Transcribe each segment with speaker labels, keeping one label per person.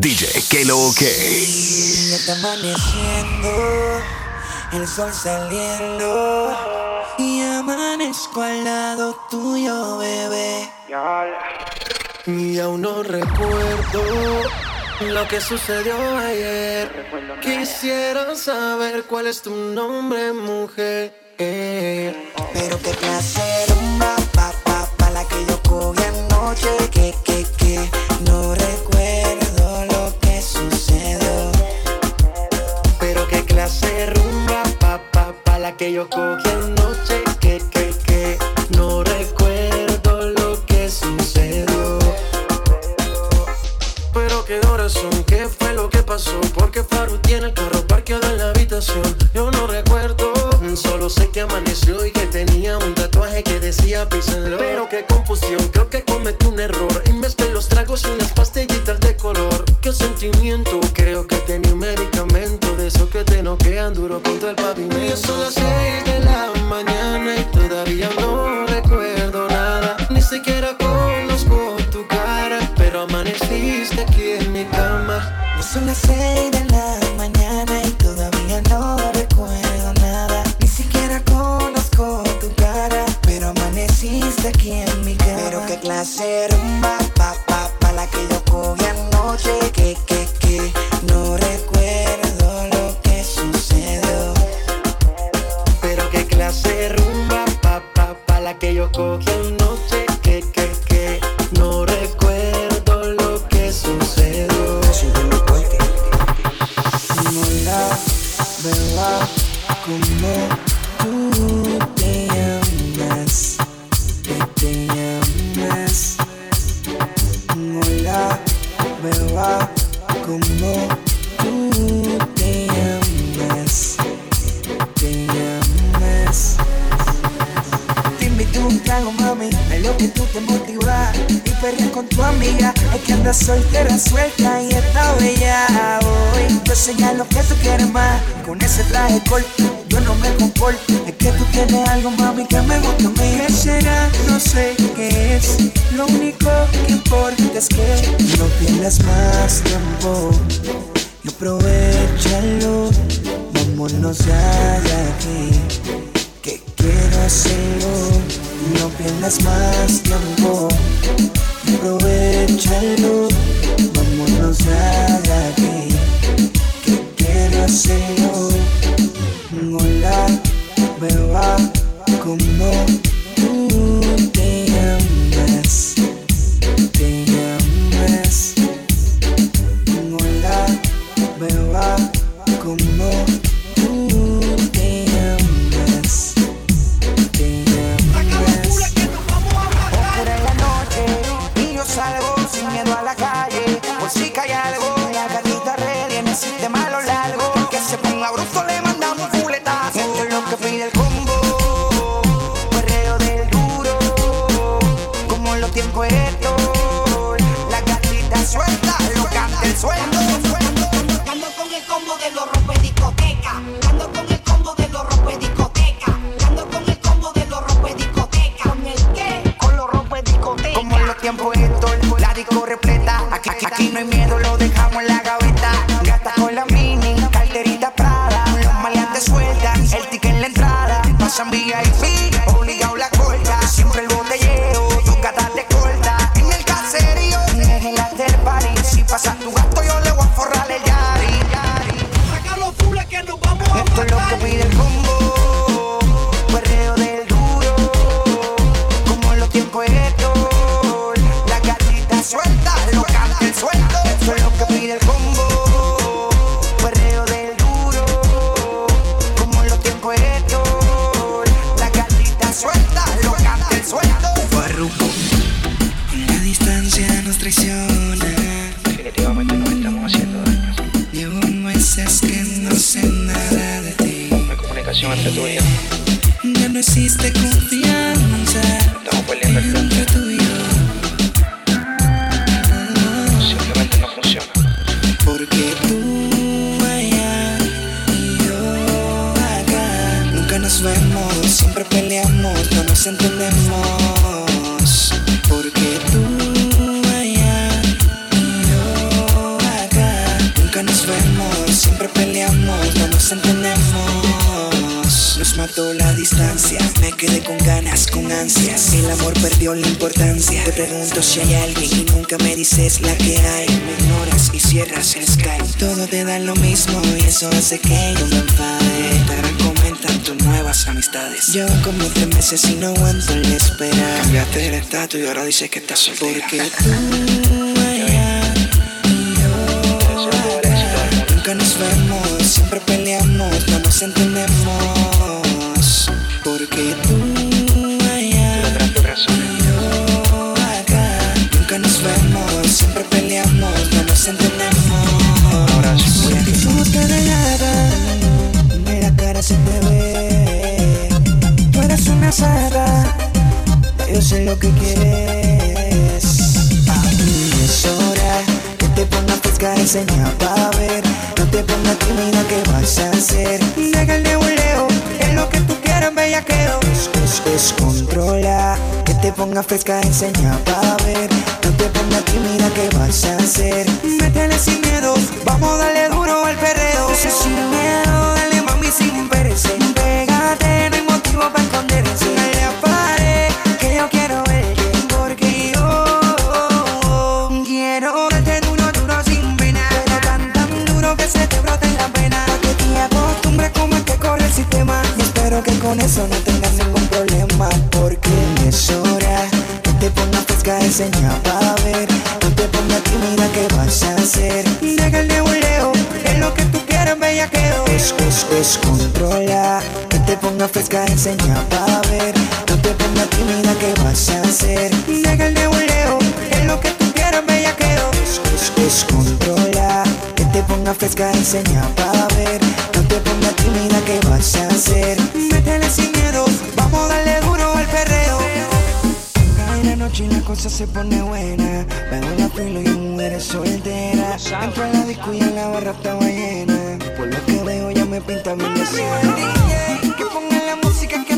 Speaker 1: DJ Kelo K.
Speaker 2: Ya está amaneciendo, el sol saliendo y amanezco al lado tuyo, bebé.
Speaker 3: Y aún no recuerdo lo que sucedió ayer. Quisiera saber cuál es tu nombre, mujer.
Speaker 2: Pero qué placer. que yo cogí anoche, que, que, que no recuerdo lo que sucedió.
Speaker 3: Pero qué razón, qué fue lo que pasó, porque Faru tiene el carro parqueado en la habitación. Yo no recuerdo, solo sé que amaneció y que tenía un tatuaje que decía písenlo. Pero que
Speaker 2: cookie. lo que tú quieres más. Con ese traje corto, yo no me comporto. Es que tú tienes algo, mami, que me gusta a mí. ¿Qué será? No sé qué es. Lo único que importa es que no pierdas más tiempo. Y aprovechalo. Vámonos ya de aquí. Que quiero hacerlo. No pierdas más tiempo. Y aprovechalo. Vámonos ya de aquí paseo. Hola, me va como tú te llamas. Te llamas. Hola, me va como I'm VIP.
Speaker 4: entre tú y yo.
Speaker 5: Ya no existe confianza.
Speaker 4: Estamos perdiendo el.
Speaker 5: Tú y yo.
Speaker 4: Simplemente no funciona.
Speaker 5: Porque tú allá y yo acá. Nunca nos vemos, siempre peleamos, no nos entendemos. La distancia. Me quedé con ganas, con ansias. El amor perdió la importancia. Te pregunto si hay alguien y nunca me dices la que hay. Me ignoras y cierras el Skype. Todo te da lo mismo y eso hace que yo me enfade. Pero comentan tus nuevas amistades. Llevo como tres meses y no aguanto la espera. Cambiaste el estatus y ahora dices que estás soltera. Porque tú allá y yo acá. Nunca nos vemos, siempre peleamos, no nos entendemos. Enseña pa' ver. No te pongas tímida, ¿qué vas a hacer? Deja el nebuleo, es lo que tú quieras, bellaqueo. Es, es, controla, que te pongas fresca, enseña pa' ver. No te pongas tímida, ¿qué vas a hacer? Métele sin miedo, vamos a darle duro al perreo. Eso sin miedo, dale mami sin perece. Pégate, no hay motivo para esconderse. Dale a eso no tengas ningún problema. Porque es hora que te pongas fresca, enseña pa' ver. No te pongas tímida, ¿qué vas a hacer? Deja el nebuleo, es lo que tú quieras, bellaqueo. Es, es, es, controla. Que te pongas fresca, enseña pa' ver. No te pongas tímida, ¿qué vas a hacer? Deja el nebuleo, es lo que tú quieras, bellaqueo. Es, es, es, controla. Que te pongas fresca, enseña pa' ver. Te pongas tímida, ¿qué vas a hacer? Métele sin miedo, vamos a darle duro al perreo. Cae la noche y la cosa se pone buena. Veo la filo y mujeres solteras. Entro a la disco y en la barra estaba llena. Por lo que veo ya me pinta bien de DJ, que ponga la música que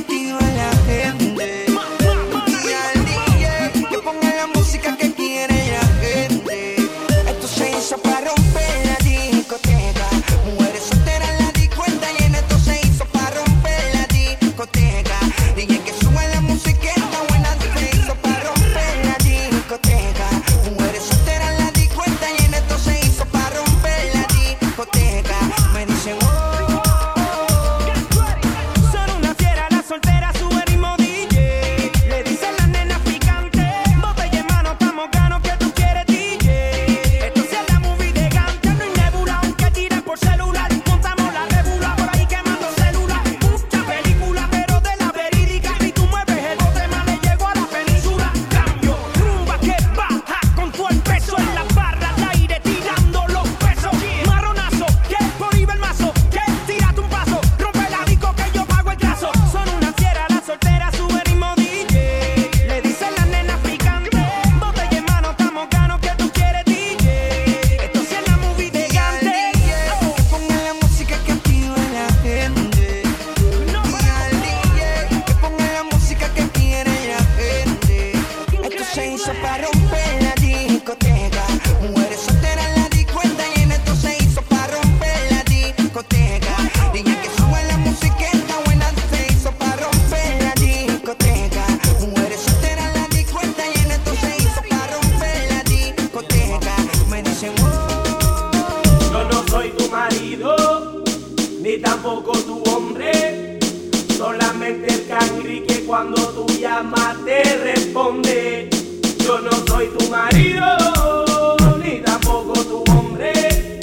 Speaker 6: te responde. Yo no soy tu marido, ni tampoco tu hombre.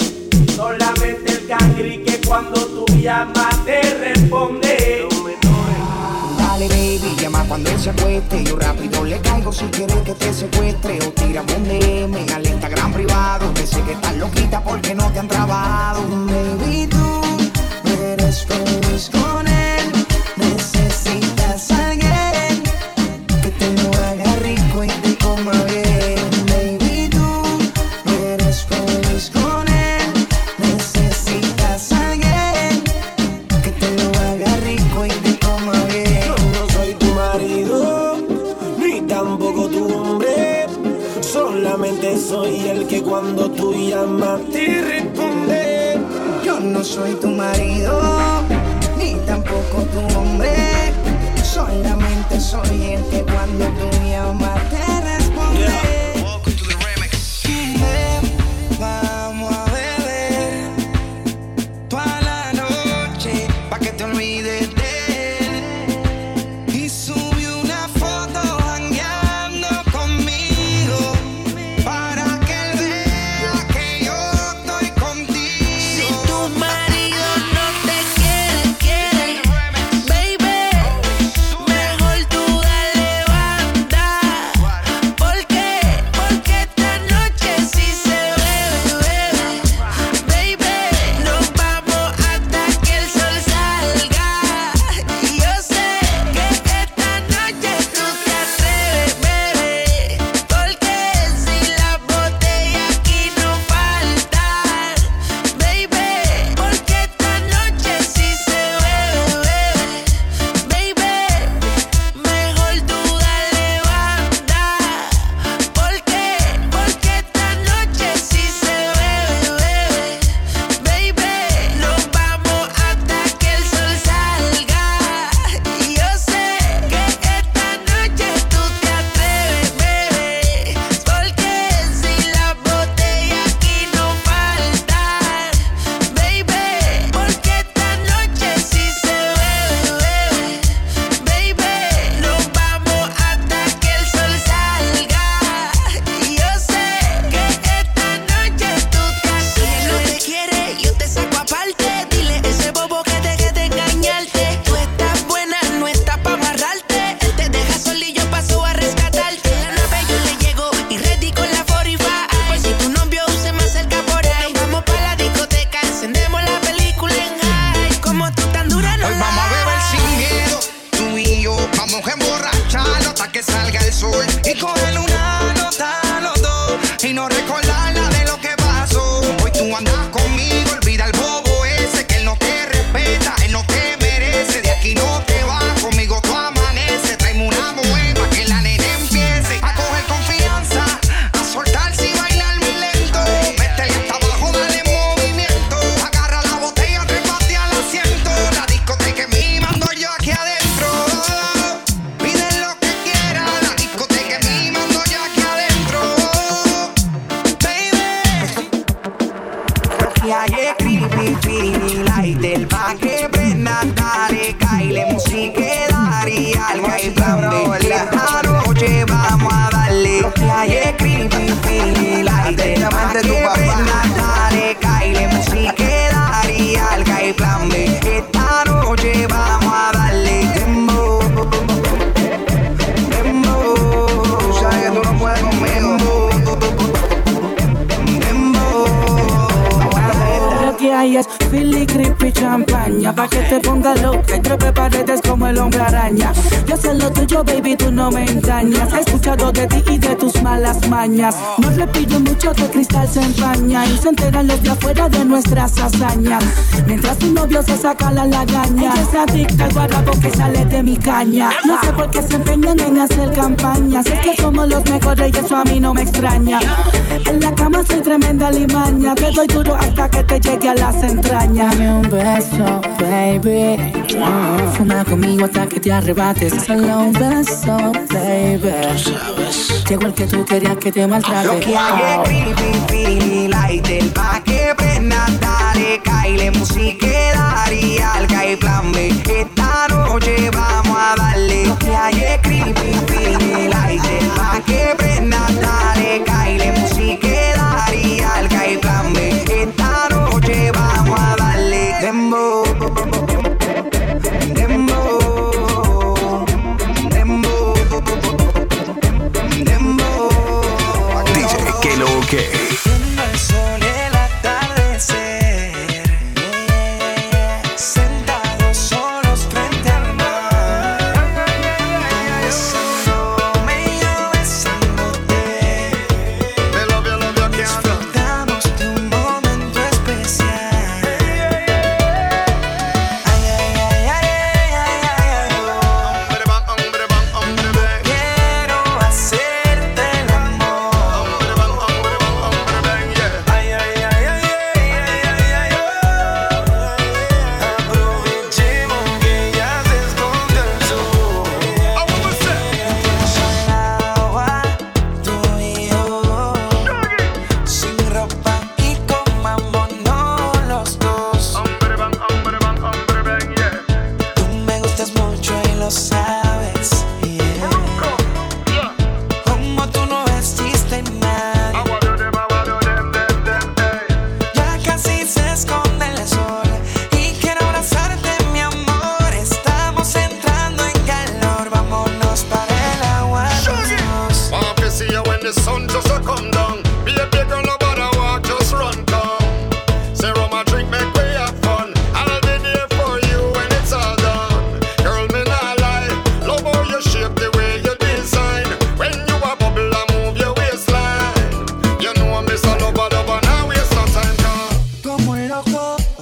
Speaker 6: Solamente el cangri que cuando tú llamas te responde.
Speaker 5: Dale baby, llama cuando él se acueste Yo rápido le caigo si quieres que te secuestre O tiramos un DM al Instagram privado Que sé que estás loquita porque no te han trabado Baby, tú eres feliz con
Speaker 6: tampoco tu nombre. Solamente soy el que cuando tú llamas te responde.
Speaker 5: Yo no soy tu marido, ni tampoco
Speaker 7: tu hombre. Solamente soy el que cuando tú llamas te responde. y
Speaker 2: no
Speaker 7: recordar Nada
Speaker 8: más to tu papá. champaña Pa' que te ponga loca y trepe paredes como el hombre araña. Yo sé lo tuyo, baby, tú no me engañas. He escuchado de ti y de tus malas mañas. No le mucho que cristal se empaña Y se enteran los de afuera de nuestras hazañas. Mientras tu novio se saca la lagaña. Ella es adicta al guarapo que sale de mi caña. No sé por qué se empeñan en hacer campaña Si es que somos los mejores y eso a mí no me extraña. En la cama soy tremenda limaña. Te doy duro hasta que te llegue a las entrañas. Dame un beso, baby. Fuma conmigo hasta que te arrebates. Solo un beso, baby. Llegó el que tú querías que te maltrate.
Speaker 7: Lo que hay creepy, light. El pa' que prenda, dale, caile, música, y al plan B.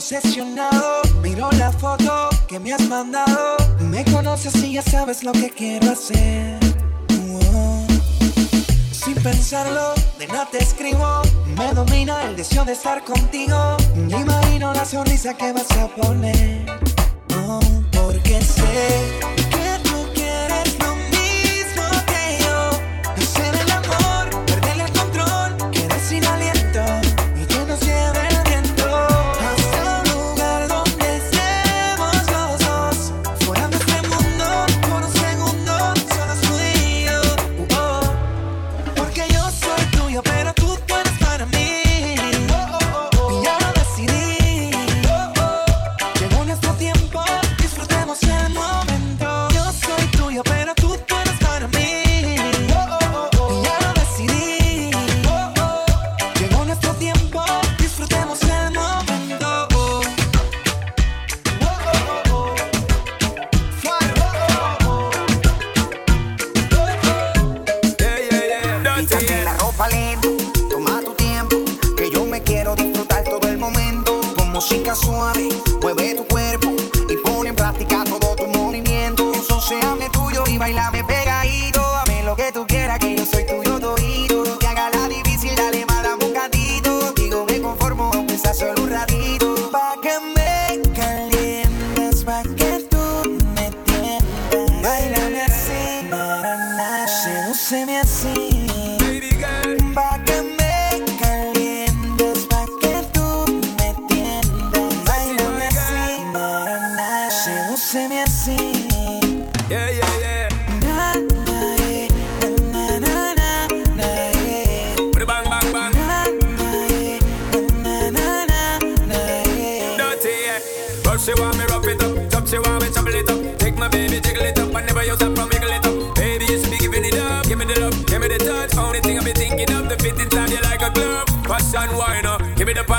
Speaker 5: obsesionado. Miro la foto que me has mandado. Me conoces y ya sabes lo que quiero hacer. Sin pensarlo, de nada te escribo. Me domina el deseo de estar contigo. Me imagino la sonrisa que vas a poner. Oh, porque sé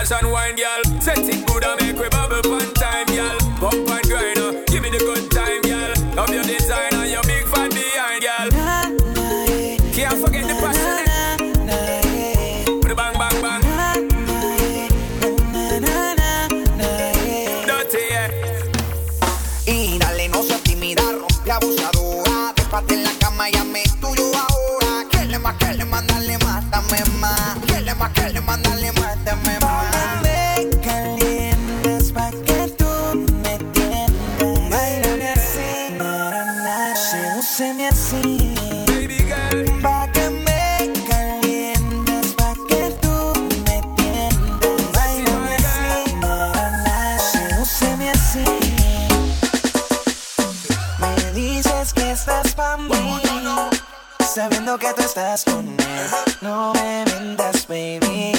Speaker 9: dance and wine, girl.
Speaker 10: sabiendo que tú estás con él. No me mientas, baby.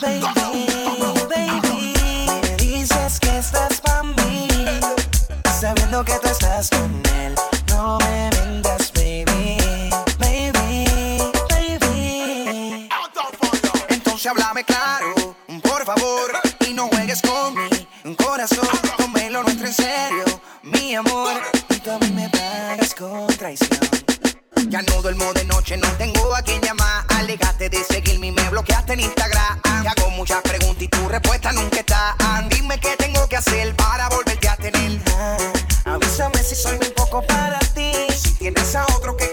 Speaker 10: Baby, baby. Me dices que estás para mí. Sabiendo que tú estás con él. No me mientas. a otro que